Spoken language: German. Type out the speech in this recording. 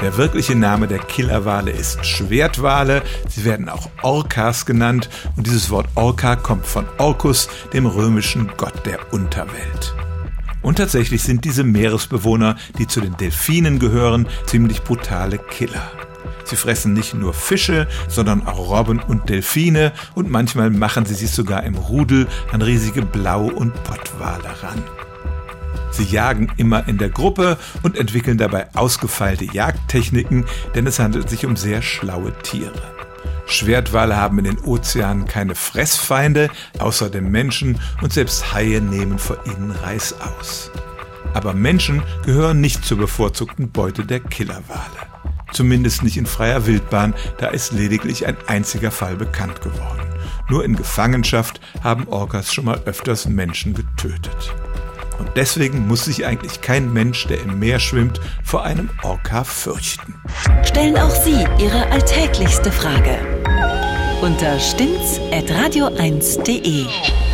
Der wirkliche Name der Killerwale ist Schwertwale. Sie werden auch Orcas genannt und dieses Wort Orca kommt von Orcus, dem römischen Gott der Unterwelt. Und tatsächlich sind diese Meeresbewohner, die zu den Delfinen gehören, ziemlich brutale Killer. Sie fressen nicht nur Fische, sondern auch Robben und Delfine und manchmal machen sie sich sogar im Rudel an riesige Blau- und Pottwale ran. Sie jagen immer in der Gruppe und entwickeln dabei ausgefeilte Jagdtechniken, denn es handelt sich um sehr schlaue Tiere. Schwertwale haben in den Ozeanen keine Fressfeinde, außer dem Menschen, und selbst Haie nehmen vor ihnen Reis aus. Aber Menschen gehören nicht zur bevorzugten Beute der Killerwale. Zumindest nicht in freier Wildbahn, da ist lediglich ein einziger Fall bekannt geworden. Nur in Gefangenschaft haben Orcas schon mal öfters Menschen getötet. Und deswegen muss sich eigentlich kein Mensch, der im Meer schwimmt, vor einem Orca fürchten. Stellen auch Sie Ihre alltäglichste Frage unter stimmt's.radio1.de.